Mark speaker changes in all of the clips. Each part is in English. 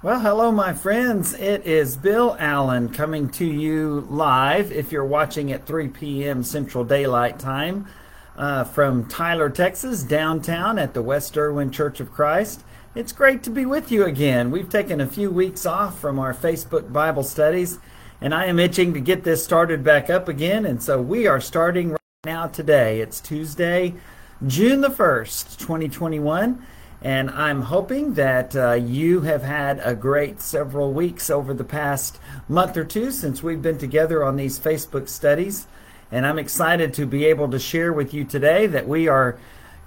Speaker 1: Well, hello, my friends. It is Bill Allen coming to you live if you're watching at 3 p.m. Central Daylight Time uh, from Tyler, Texas, downtown at the West Erwin Church of Christ. It's great to be with you again. We've taken a few weeks off from our Facebook Bible studies, and I am itching to get this started back up again, and so we are starting right now today. It's Tuesday, June the 1st, 2021. And I'm hoping that uh, you have had a great several weeks over the past month or two since we've been together on these Facebook studies. And I'm excited to be able to share with you today that we are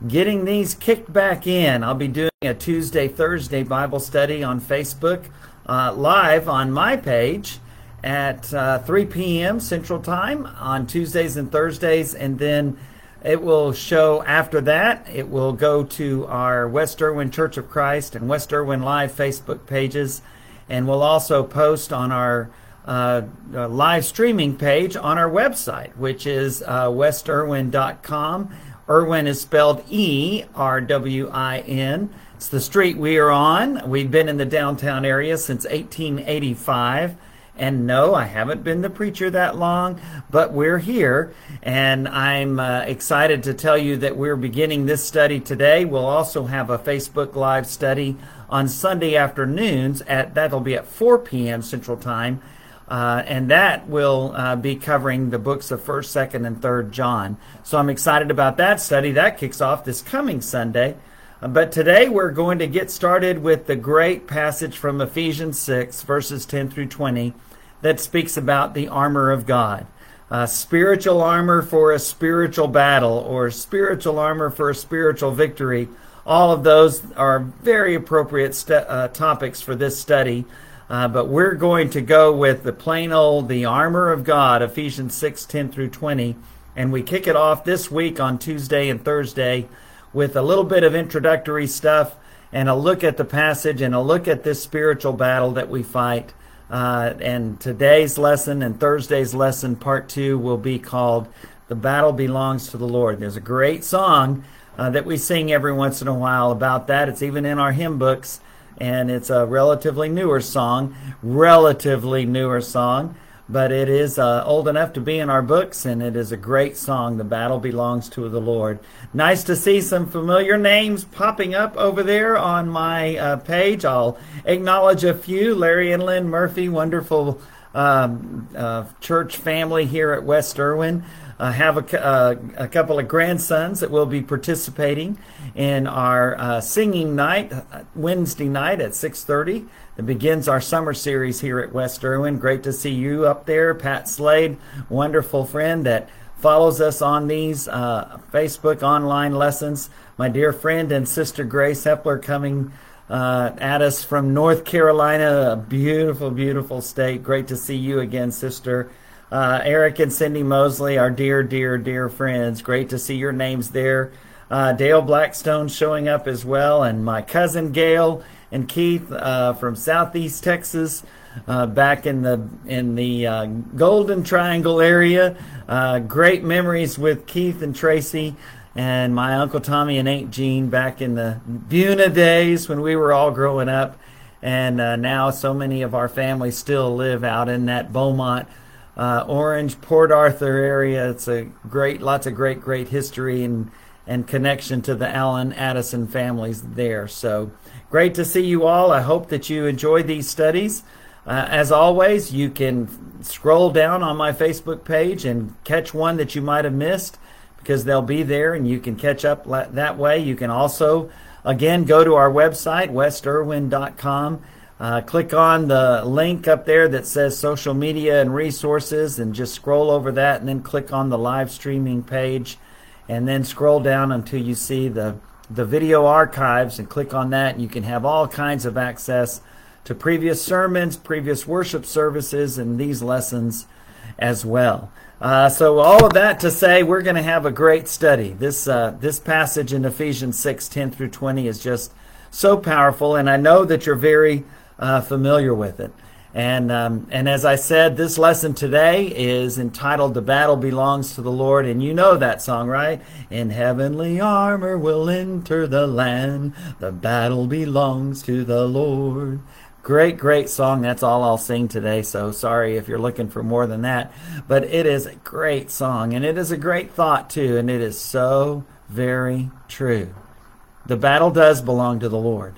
Speaker 1: getting these kicked back in. I'll be doing a Tuesday, Thursday Bible study on Facebook uh, live on my page at uh, 3 p.m. Central Time on Tuesdays and Thursdays. And then it will show after that. It will go to our West Erwin Church of Christ and West Erwin Live Facebook pages, and we'll also post on our uh, uh, live streaming page on our website, which is uh, westerwin.com. Erwin is spelled E R W I N. It's the street we are on. We've been in the downtown area since 1885. And no, I haven't been the preacher that long, but we're here. And I'm uh, excited to tell you that we're beginning this study today. We'll also have a Facebook Live study on Sunday afternoons at that'll be at 4 p.m. Central Time. Uh, and that will uh, be covering the books of 1st, 2nd, and 3rd John. So I'm excited about that study. That kicks off this coming Sunday. But today we're going to get started with the great passage from Ephesians 6, verses 10 through 20, that speaks about the armor of God. Uh, spiritual armor for a spiritual battle, or spiritual armor for a spiritual victory. All of those are very appropriate st- uh, topics for this study. Uh, but we're going to go with the plain old, the armor of God, Ephesians 6 10 through 20. And we kick it off this week on Tuesday and Thursday with a little bit of introductory stuff and a look at the passage and a look at this spiritual battle that we fight. Uh, and today's lesson and Thursday's lesson, part two, will be called The Battle Belongs to the Lord. There's a great song uh, that we sing every once in a while about that. It's even in our hymn books and it's a relatively newer song, relatively newer song, but it is uh, old enough to be in our books, and it is a great song. The battle belongs to the Lord. Nice to see some familiar names popping up over there on my uh, page. I'll acknowledge a few. Larry and Lynn Murphy, wonderful um, uh, church family here at West Erwin uh, have a, uh, a, couple of grandsons that will be participating in our uh, singing night uh, Wednesday night at 6:30. That begins our summer series here at West Erwin. Great to see you up there, Pat Slade, wonderful friend that follows us on these uh, Facebook online lessons. My dear friend and sister Grace Hepler coming. Uh, at us from North Carolina, a beautiful, beautiful state. Great to see you again, sister. Uh, Eric and Cindy Mosley, our dear, dear, dear friends. Great to see your names there. Uh, Dale Blackstone showing up as well, and my cousin Gail and Keith uh, from Southeast Texas, uh, back in the in the uh, Golden Triangle area. Uh, great memories with Keith and Tracy. And my Uncle Tommy and Aunt Jean back in the Buna days when we were all growing up. And now so many of our families still live out in that Beaumont, uh, Orange, Port Arthur area. It's a great, lots of great, great history and and connection to the Allen Addison families there. So great to see you all. I hope that you enjoy these studies. Uh, as always, you can scroll down on my Facebook page and catch one that you might have missed because they'll be there and you can catch up that way. You can also, again, go to our website, westerwin.com uh, click on the link up there that says social media and resources and just scroll over that and then click on the live streaming page and then scroll down until you see the, the video archives and click on that and you can have all kinds of access to previous sermons, previous worship services, and these lessons as well. Uh, so all of that to say, we're going to have a great study. This uh, this passage in Ephesians 6, 10 through 20 is just so powerful, and I know that you're very uh, familiar with it. And, um, and as I said, this lesson today is entitled The Battle Belongs to the Lord. And you know that song, right? In heavenly armor we'll enter the land. The battle belongs to the Lord. Great, great song. That's all I'll sing today. So sorry if you're looking for more than that. But it is a great song and it is a great thought too. And it is so very true. The battle does belong to the Lord.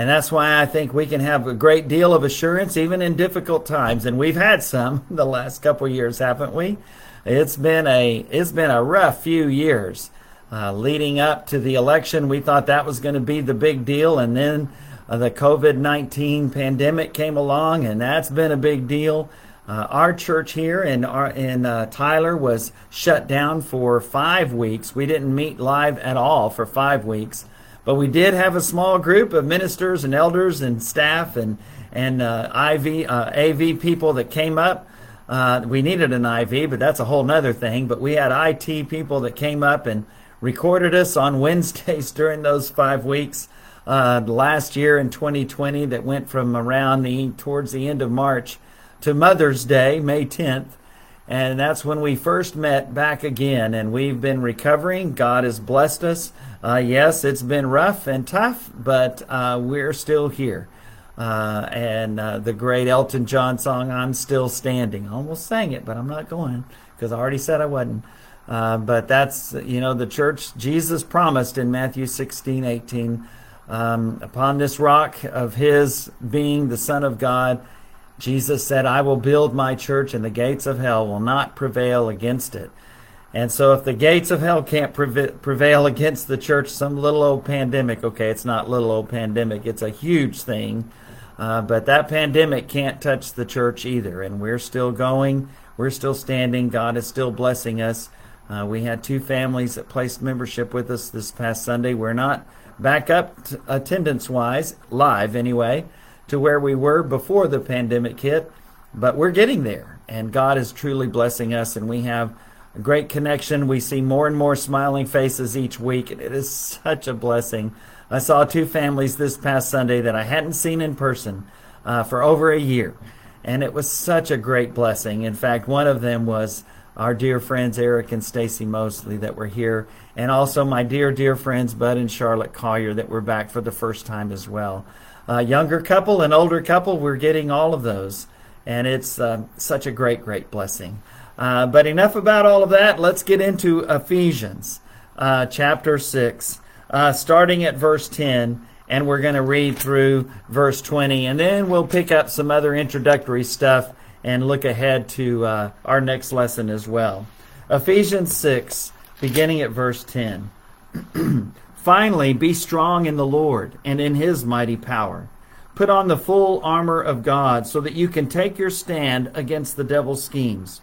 Speaker 1: And that's why I think we can have a great deal of assurance even in difficult times. And we've had some the last couple years, haven't we? It's been a it's been a rough few years. Uh, leading up to the election, we thought that was going to be the big deal, and then uh, the COVID 19 pandemic came along, and that's been a big deal. Uh, our church here in, our, in uh, Tyler was shut down for five weeks. We didn't meet live at all for five weeks, but we did have a small group of ministers and elders and staff and and uh, IV uh, AV people that came up. Uh, we needed an IV, but that's a whole nother thing. But we had IT people that came up and recorded us on Wednesdays during those five weeks uh, last year in 2020 that went from around the towards the end of March to Mother's Day, May 10th. And that's when we first met back again, and we've been recovering. God has blessed us. Uh, yes, it's been rough and tough, but uh, we're still here. Uh, and uh, the great Elton John song, I'm Still Standing. I almost sang it, but I'm not going because I already said I wasn't. Uh, but that's, you know, the church, Jesus promised in Matthew 16, 18 um, upon this rock of his being the Son of God, Jesus said, I will build my church, and the gates of hell will not prevail against it. And so, if the gates of hell can't prevail against the church, some little old pandemic, okay, it's not little old pandemic, it's a huge thing. Uh, but that pandemic can't touch the church either. And we're still going, we're still standing. God is still blessing us. Uh, we had two families that placed membership with us this past Sunday. We're not back up attendance wise, live anyway, to where we were before the pandemic hit. But we're getting there, and God is truly blessing us, and we have a great connection. We see more and more smiling faces each week, and it is such a blessing. I saw two families this past Sunday that I hadn't seen in person uh, for over a year, and it was such a great blessing. In fact, one of them was our dear friends Eric and Stacy Mosley that were here, and also my dear, dear friends Bud and Charlotte Collier that were back for the first time as well. A younger couple and older couple, we're getting all of those, and it's uh, such a great, great blessing. Uh, but enough about all of that. Let's get into Ephesians uh, chapter 6, uh, starting at verse 10 and we're going to read through verse 20, and then we'll pick up some other introductory stuff and look ahead to uh, our next lesson as well. Ephesians 6, beginning at verse 10. Finally, be strong in the Lord and in his mighty power. Put on the full armor of God so that you can take your stand against the devil's schemes.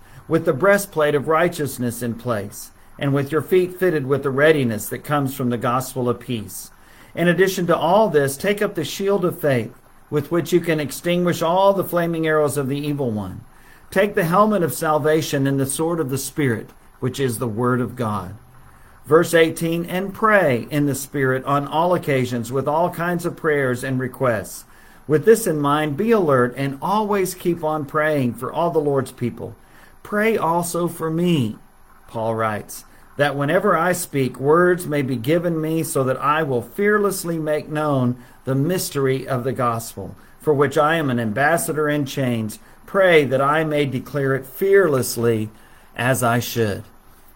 Speaker 1: with the breastplate of righteousness in place, and with your feet fitted with the readiness that comes from the gospel of peace. In addition to all this, take up the shield of faith, with which you can extinguish all the flaming arrows of the evil one. Take the helmet of salvation and the sword of the Spirit, which is the Word of God. Verse 18, and pray in the Spirit on all occasions with all kinds of prayers and requests. With this in mind, be alert and always keep on praying for all the Lord's people. Pray also for me, Paul writes, that whenever I speak, words may be given me so that I will fearlessly make known the mystery of the gospel, for which I am an ambassador in chains pray that I may declare it fearlessly as I should.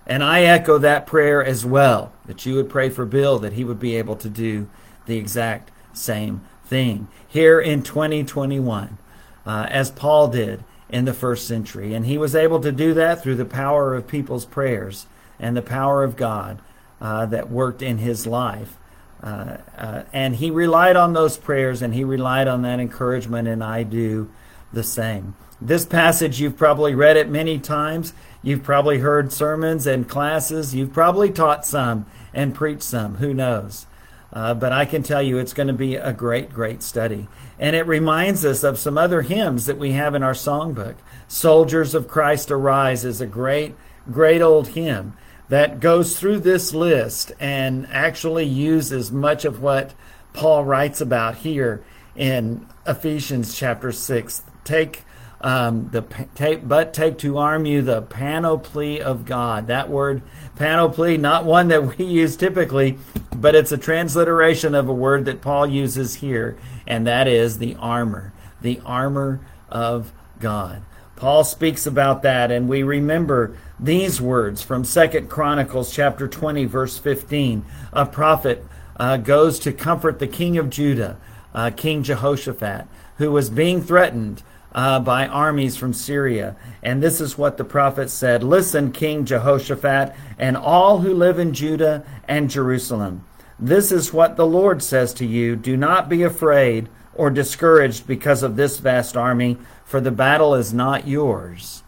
Speaker 1: And I echo that prayer as well, that you would pray for Bill, that he would be able to do the exact same thing here in 2021, uh, as Paul did in the first century. And he was able to do that through the power of people's prayers and the power of God uh, that worked in his life. Uh, uh and he relied on those prayers and he relied on that encouragement, and I do the same. This passage, you've probably read it many times. You've probably heard sermons and classes. You've probably taught some and preached some. Who knows? Uh, but I can tell you it's going to be a great, great study. And it reminds us of some other hymns that we have in our songbook. Soldiers of Christ Arise is a great, great old hymn that goes through this list and actually uses much of what Paul writes about here in Ephesians chapter 6. Take um, the take, but take to arm you the panoply of God. That word panoply, not one that we use typically, but it's a transliteration of a word that Paul uses here, and that is the armor, the armor of God. Paul speaks about that, and we remember these words from Second Chronicles chapter 20, verse 15. A prophet uh, goes to comfort the king of Judah, uh, King Jehoshaphat, who was being threatened uh, by armies from Syria. And this is what the prophet said Listen, King Jehoshaphat, and all who live in Judah and Jerusalem. This is what the Lord says to you Do not be afraid or discouraged because of this vast army, for the battle is not yours,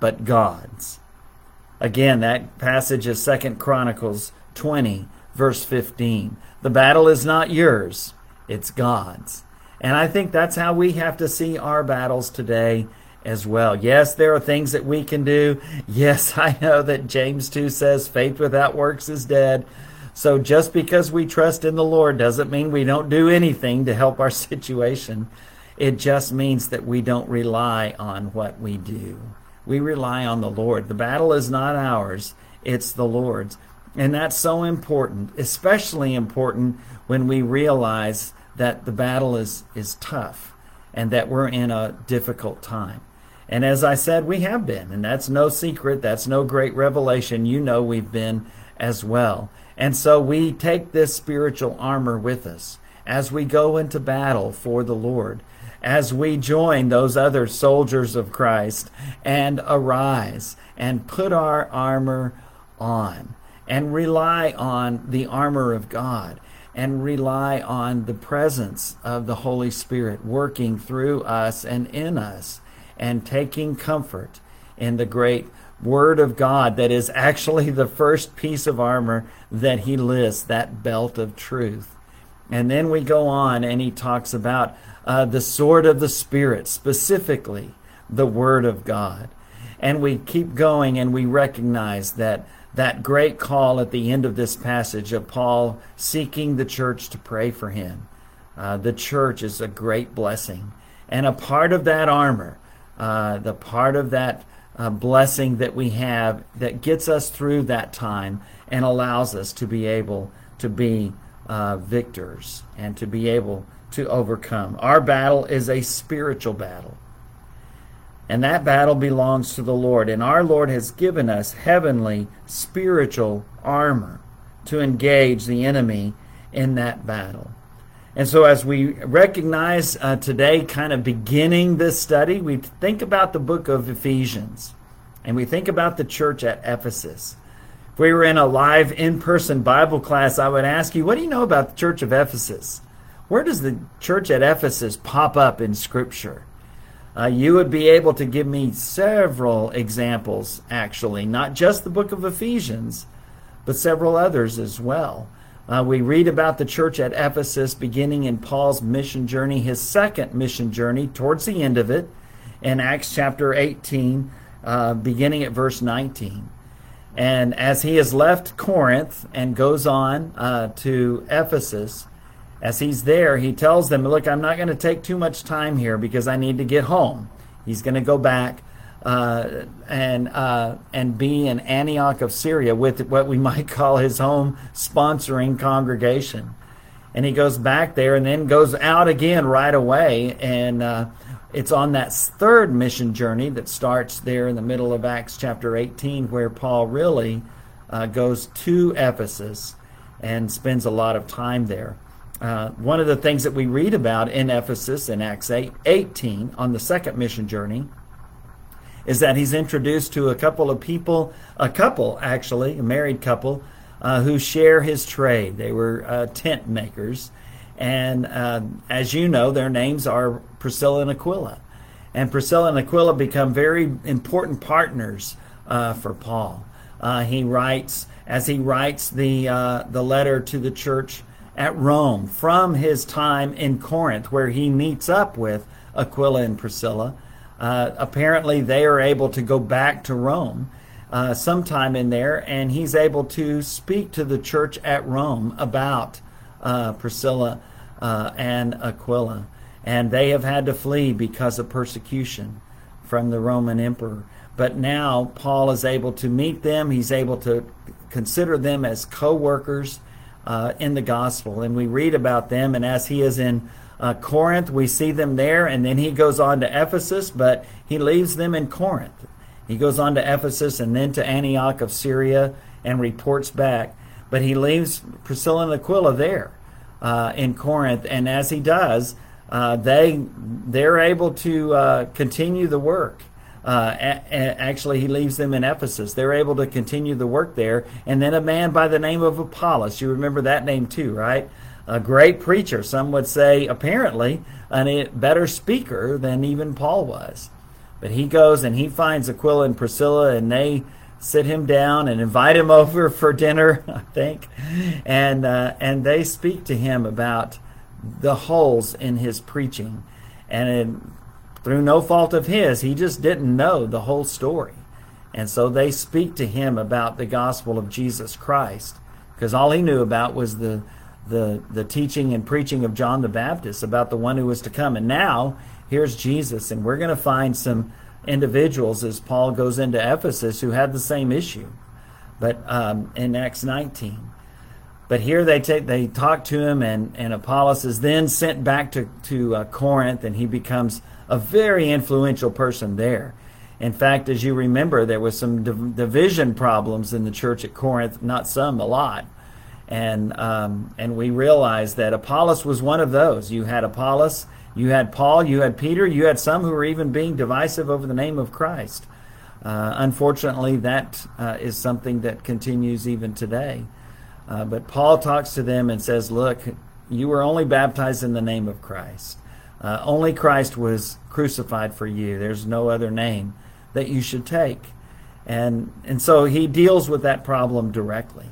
Speaker 1: but God's. Again, that passage is Second Chronicles 20, verse 15. The battle is not yours, it's God's. And I think that's how we have to see our battles today as well. Yes, there are things that we can do. Yes, I know that James 2 says faith without works is dead. So just because we trust in the Lord doesn't mean we don't do anything to help our situation. It just means that we don't rely on what we do. We rely on the Lord. The battle is not ours, it's the Lord's. And that's so important, especially important when we realize that the battle is, is tough and that we're in a difficult time. And as I said, we have been, and that's no secret, that's no great revelation. You know we've been as well. And so we take this spiritual armor with us as we go into battle for the Lord, as we join those other soldiers of Christ and arise and put our armor on and rely on the armor of God and rely on the presence of the Holy Spirit working through us and in us and taking comfort in the great Word of God that is actually the first piece of armor that he lists, that belt of truth. And then we go on and he talks about uh, the sword of the Spirit, specifically the Word of God. And we keep going and we recognize that that great call at the end of this passage of Paul seeking the church to pray for him. Uh, the church is a great blessing. And a part of that armor, uh, the part of that uh, blessing that we have that gets us through that time and allows us to be able to be uh, victors and to be able to overcome. Our battle is a spiritual battle. And that battle belongs to the Lord. And our Lord has given us heavenly spiritual armor to engage the enemy in that battle. And so, as we recognize uh, today, kind of beginning this study, we think about the book of Ephesians and we think about the church at Ephesus. If we were in a live in person Bible class, I would ask you, What do you know about the church of Ephesus? Where does the church at Ephesus pop up in Scripture? Uh, you would be able to give me several examples, actually, not just the book of Ephesians, but several others as well. Uh, we read about the church at Ephesus beginning in Paul's mission journey, his second mission journey, towards the end of it, in Acts chapter 18, uh, beginning at verse 19. And as he has left Corinth and goes on uh, to Ephesus, as he's there, he tells them, Look, I'm not going to take too much time here because I need to get home. He's going to go back uh, and, uh, and be in Antioch of Syria with what we might call his home sponsoring congregation. And he goes back there and then goes out again right away. And uh, it's on that third mission journey that starts there in the middle of Acts chapter 18, where Paul really uh, goes to Ephesus and spends a lot of time there. Uh, one of the things that we read about in Ephesus in Acts 8, 18 on the second mission journey is that he's introduced to a couple of people, a couple actually, a married couple, uh, who share his trade. They were uh, tent makers. And uh, as you know, their names are Priscilla and Aquila. And Priscilla and Aquila become very important partners uh, for Paul. he writes, as he writes the, the letter to the church at Rome from his time in Corinth, where he meets up with Aquila and Priscilla. Uh, apparently, they are able to go back to Rome uh, sometime in there, and he's able to speak to the church at Rome about uh, Priscilla uh, and Aquila. And they have had to flee because of persecution from the Roman emperor. But now Paul is able to meet them, he's able to consider them as co workers uh, in the gospel. And we read about them, and as he is in uh, Corinth, we see them there, and then he goes on to Ephesus, but he leaves them in Corinth. He goes on to Ephesus and then to Antioch of Syria and reports back. But he leaves Priscilla and Aquila there uh, in Corinth, and as he does, uh, they they're able to uh, continue the work. Uh, a- a- actually, he leaves them in Ephesus. They're able to continue the work there. And then a man by the name of Apollos, you remember that name too, right? A great preacher. Some would say, apparently, a better speaker than even Paul was. But he goes and he finds Aquila and Priscilla, and they sit him down and invite him over for dinner, I think, and uh, and they speak to him about the holes in his preaching, and it, through no fault of his, he just didn't know the whole story, and so they speak to him about the gospel of Jesus Christ, because all he knew about was the the the teaching and preaching of John the Baptist about the one who was to come, and now here's Jesus, and we're going to find some individuals as Paul goes into Ephesus who had the same issue, but um, in Acts 19. But here they take they talk to him, and, and Apollos is then sent back to to uh, Corinth, and he becomes a very influential person there. In fact, as you remember, there was some div- division problems in the church at Corinth. Not some, a lot, and um, and we realized that Apollos was one of those. You had Apollos you had Paul, you had Peter, you had some who were even being divisive over the name of Christ. Uh, unfortunately, that uh, is something that continues even today. Uh, but Paul talks to them and says, Look, you were only baptized in the name of Christ. Uh, only Christ was crucified for you. There's no other name that you should take. And, and so he deals with that problem directly.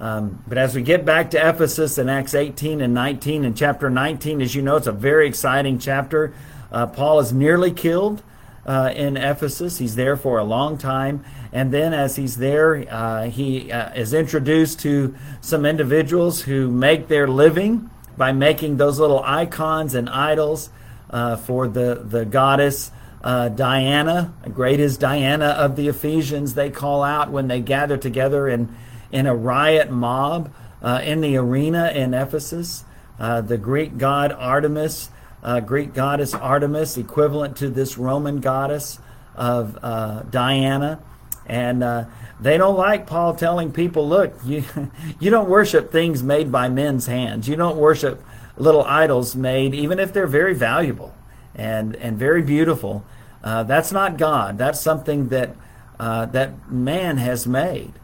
Speaker 1: Um, but as we get back to Ephesus in Acts 18 and 19, in chapter 19, as you know, it's a very exciting chapter. Uh, Paul is nearly killed uh, in Ephesus. He's there for a long time. And then, as he's there, uh, he uh, is introduced to some individuals who make their living by making those little icons and idols uh, for the, the goddess. Uh, Diana, great is Diana of the Ephesians, they call out when they gather together and in a riot mob uh, in the arena in Ephesus. The Greek god Artemis, uh, Greek goddess Artemis, equivalent to this Roman goddess of uh, Diana. And uh, they don't like Paul telling people, look, you, you don't worship things made by men's hands. You don't worship little idols made, even if they're very valuable and, and very beautiful. Uh, that's not God. That's something that, that man has made.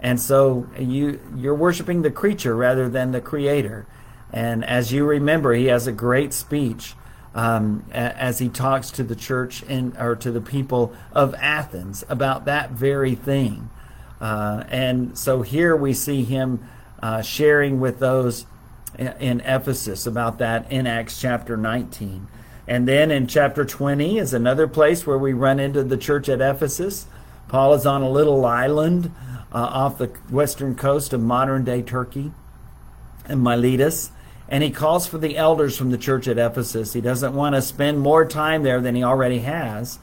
Speaker 1: And so you you're worshiping the creature rather than the creator. And as you remember, he has a great speech um, as he talks to the church in, or to the people of Athens about that very thing. Uh, and so here we see him uh, sharing with those in Ephesus about that in Acts chapter 19. And then in chapter 20 is another place where we run into the church at Ephesus. Paul is on a little island uh, off the western coast of modern day Turkey in Miletus. And he calls for the elders from the church at Ephesus. He doesn't want to spend more time there than he already has.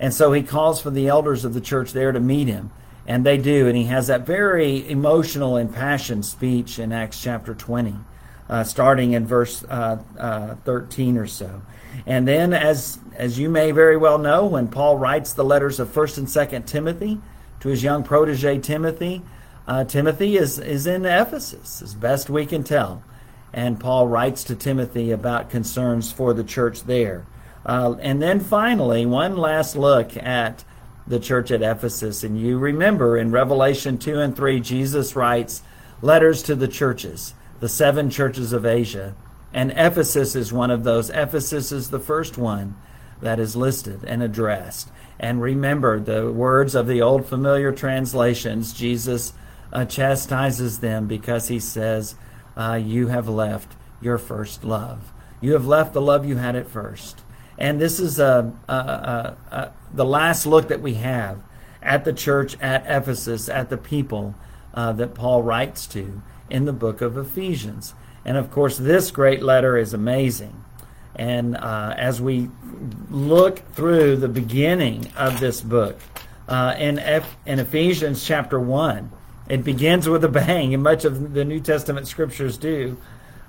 Speaker 1: And so he calls for the elders of the church there to meet him. And they do. And he has that very emotional, impassioned speech in Acts chapter 20, uh, starting in verse uh, uh, 13 or so. And then, as, as you may very well know, when Paul writes the letters of 1st and 2nd Timothy, to his young protege Timothy. Uh, Timothy is, is in Ephesus, as best we can tell. And Paul writes to Timothy about concerns for the church there. Uh, and then finally, one last look at the church at Ephesus. And you remember in Revelation 2 and 3, Jesus writes letters to the churches, the seven churches of Asia. And Ephesus is one of those. Ephesus is the first one that is listed and addressed. And remember the words of the old familiar translations. Jesus uh, chastises them because he says, uh, you have left your first love. You have left the love you had at first. And this is a, a, a, a, the last look that we have at the church at Ephesus, at the people uh, that Paul writes to in the book of Ephesians. And of course, this great letter is amazing. And uh, as we look through the beginning of this book, uh, in, F- in Ephesians chapter 1, it begins with a bang, and much of the New Testament scriptures do.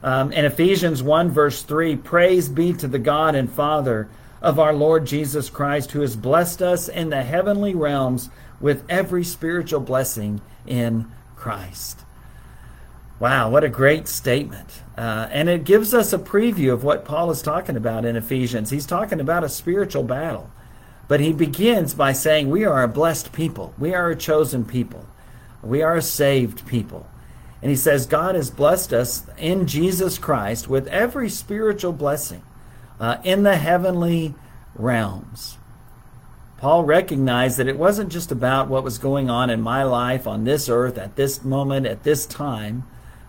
Speaker 1: Um, in Ephesians 1, verse 3, praise be to the God and Father of our Lord Jesus Christ, who has blessed us in the heavenly realms with every spiritual blessing in Christ. Wow, what a great statement. Uh, and it gives us a preview of what Paul is talking about in Ephesians. He's talking about a spiritual battle. But he begins by saying, We are a blessed people. We are a chosen people. We are a saved people. And he says, God has blessed us in Jesus Christ with every spiritual blessing uh, in the heavenly realms. Paul recognized that it wasn't just about what was going on in my life on this earth at this moment, at this time.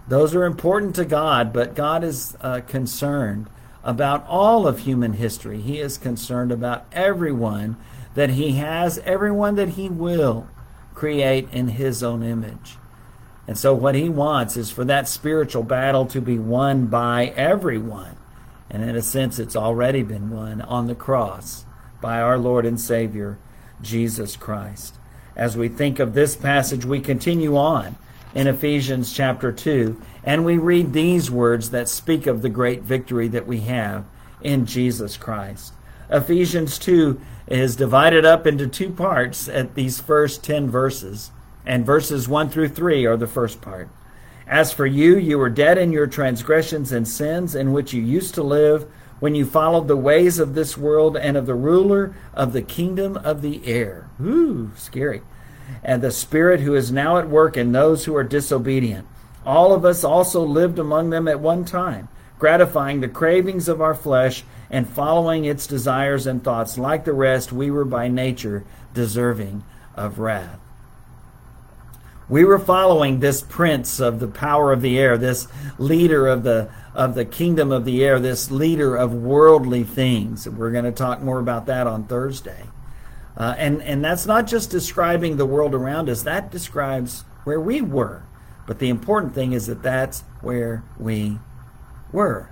Speaker 1: Those are important to God, but God is uh, concerned about all of human history. He is concerned about everyone that He has, everyone that He will create in His own image. And so, what He wants is for that spiritual battle to be won by everyone. And in a sense, it's already been won on the cross by our Lord and Savior, Jesus Christ. As we think of this passage, we continue on in Ephesians chapter 2, and we read these words that speak of the great victory that we have in Jesus Christ. Ephesians 2 is divided up into two parts at these first 10 verses, and verses 1 through 3 are the first part. As for you, you were dead in your transgressions and sins in which you used to live when you followed the ways of this world and of the ruler of the kingdom of the air. Ooh, scary and the Spirit who is now at work in those who are disobedient. All of us also lived among them at one time, gratifying the cravings of our flesh and following its desires and thoughts. Like the rest, we were by nature deserving of wrath. We were following this prince of the power of the air, this leader of the of the kingdom of the air, this leader of worldly things. We're going to talk more about that on Thursday. Uh, and, and that's not just describing the world around us, that describes where we were. But the important thing is that that's where we were.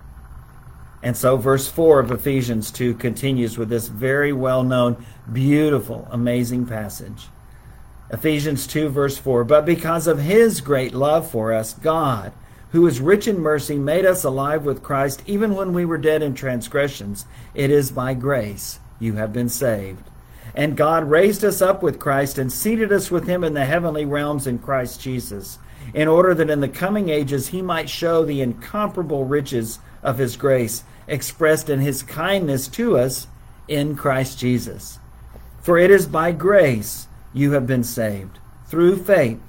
Speaker 1: And so, verse 4 of Ephesians 2 continues with this very well known, beautiful, amazing passage. Ephesians 2, verse 4 But because of his great love for us, God, who is rich in mercy, made us alive with Christ even when we were dead in transgressions. It is by grace you have been saved. And God raised us up with Christ and seated us with him in the heavenly realms in Christ Jesus, in order that in the coming ages he might show the incomparable riches of his grace expressed in his kindness to us in Christ Jesus. For it is by grace you have been saved, through faith.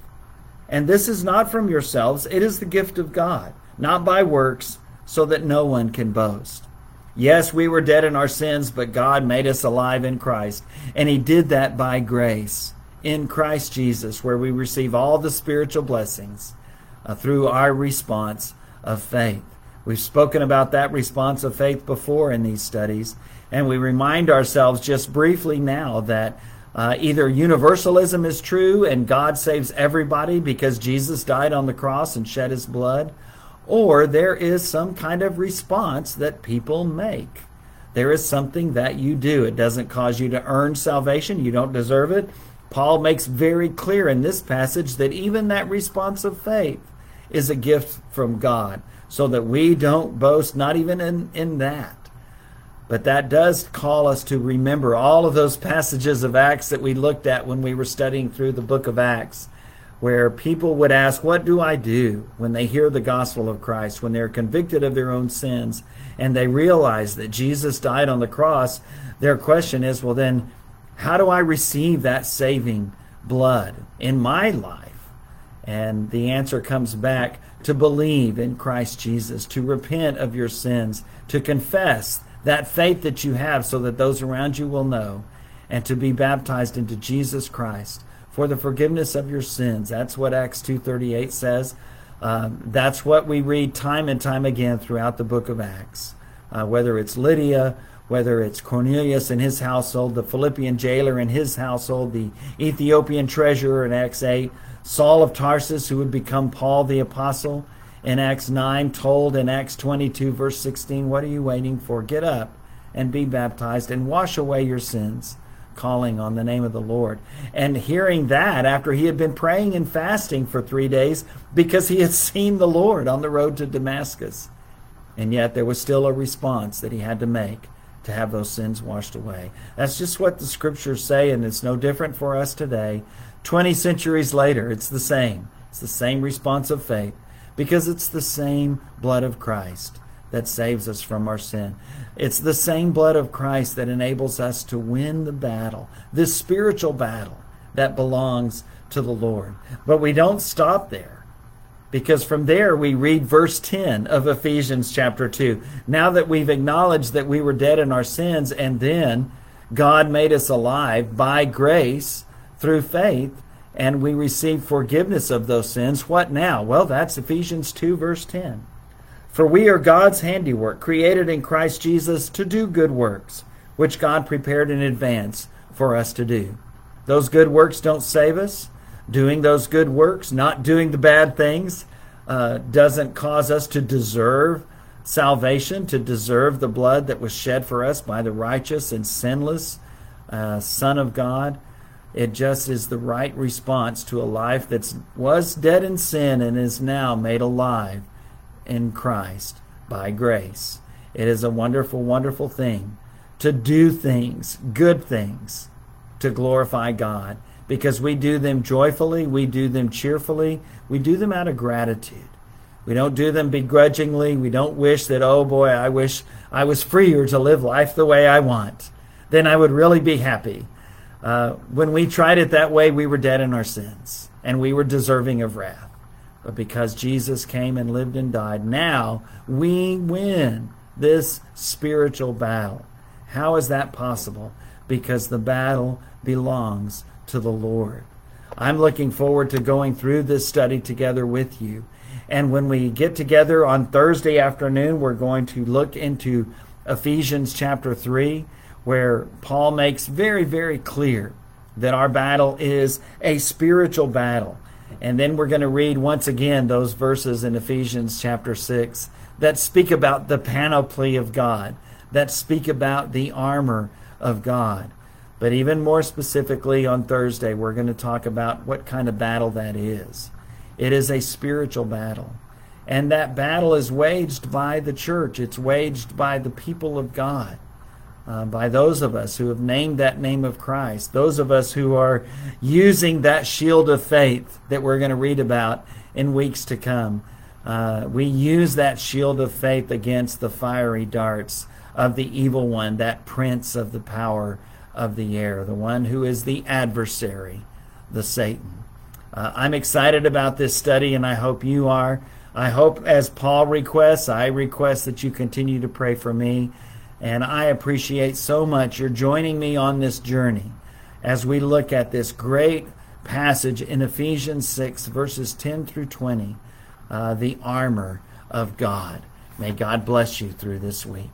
Speaker 1: And this is not from yourselves, it is the gift of God, not by works, so that no one can boast. Yes, we were dead in our sins, but God made us alive in Christ. And He did that by grace in Christ Jesus, where we receive all the spiritual blessings uh, through our response of faith. We've spoken about that response of faith before in these studies, and we remind ourselves just briefly now that uh, either universalism is true and God saves everybody because Jesus died on the cross and shed his blood, or there is some kind of response that people make. There is something that you do. It doesn't cause you to earn salvation, you don't deserve it. Paul makes very clear in this passage that even that response of faith is a gift from God, so that we don't boast, not even in, in that. But that does call us to remember all of those passages of Acts that we looked at when we were studying through the book of Acts where people would ask, What do I do when they hear the gospel of Christ, when they're convicted of their own sins, and they realize that Jesus died on the cross? Their question is, Well, then, how do I receive that saving blood in my life? And the answer comes back to believe in Christ Jesus, to repent of your sins, to confess that faith that you have so that those around you will know, and to be baptized into Jesus Christ for the forgiveness of your sins. That's what Acts 2:38 says. Um, that's what we read time and time again throughout the book of Acts. Uh, whether it's Lydia, whether it's Cornelius and his household, the Philippian jailer and his household, the Ethiopian treasurer in Acts 8, Saul of Tarsus, who would become Paul the Apostle in Acts 9, told in Acts 22, verse 16, What are you waiting for? Get up and be baptized and wash away your sins, calling on the name of the Lord. And hearing that after he had been praying and fasting for three days because he had seen the Lord on the road to Damascus. And yet there was still a response that he had to make to have those sins washed away. That's just what the scriptures say, and it's no different for us today. 20 centuries later, it's the same. It's the same response of faith because it's the same blood of Christ that saves us from our sin. It's the same blood of Christ that enables us to win the battle, this spiritual battle that belongs to the Lord. But we don't stop there because from there we read verse 10 of Ephesians chapter 2. Now that we've acknowledged that we were dead in our sins and then God made us alive by grace through faith and we receive forgiveness of those sins. What now? Well, that's Ephesians 2, verse 10. For we are God's handiwork, created in Christ Jesus to do good works, which God prepared in advance for us to do. Those good works don't save us. Doing those good works, not doing the bad things, uh, doesn't cause us to deserve salvation, to deserve the blood that was shed for us by the righteous and sinless uh, Son of God. It just is the right response to a life that was dead in sin and is now made alive in Christ by grace. It is a wonderful, wonderful thing to do things, good things, to glorify God because we do them joyfully, we do them cheerfully, we do them out of gratitude. We don't do them begrudgingly. We don't wish that, oh boy, I wish I was freer to live life the way I want. Then I would really be happy. Uh, when we tried it that way, we were dead in our sins and we were deserving of wrath. But because Jesus came and lived and died, now we win this spiritual battle. How is that possible? Because the battle belongs to the Lord. I'm looking forward to going through this study together with you. And when we get together on Thursday afternoon, we're going to look into Ephesians chapter 3 where Paul makes very, very clear that our battle is a spiritual battle. And then we're going to read once again those verses in Ephesians chapter 6 that speak about the panoply of God, that speak about the armor of God. But even more specifically on Thursday, we're going to talk about what kind of battle that is. It is a spiritual battle. And that battle is waged by the church, it's waged by the people of God uh, by those of us who have named that name of Christ, those of us who are using that shield of faith that we're going to read about in weeks to come. Uh, we use that shield of faith against the fiery darts of the evil one, that prince of the power of the air, the one who is the adversary, the Satan. Uh, I'm excited about this study, and I hope you are. I hope, as Paul requests, I request that you continue to pray for me and I appreciate so much your joining me on this journey as we look at this great passage in Ephesians 6, verses 10 through 20, uh, the armor of God. May God bless you through this week.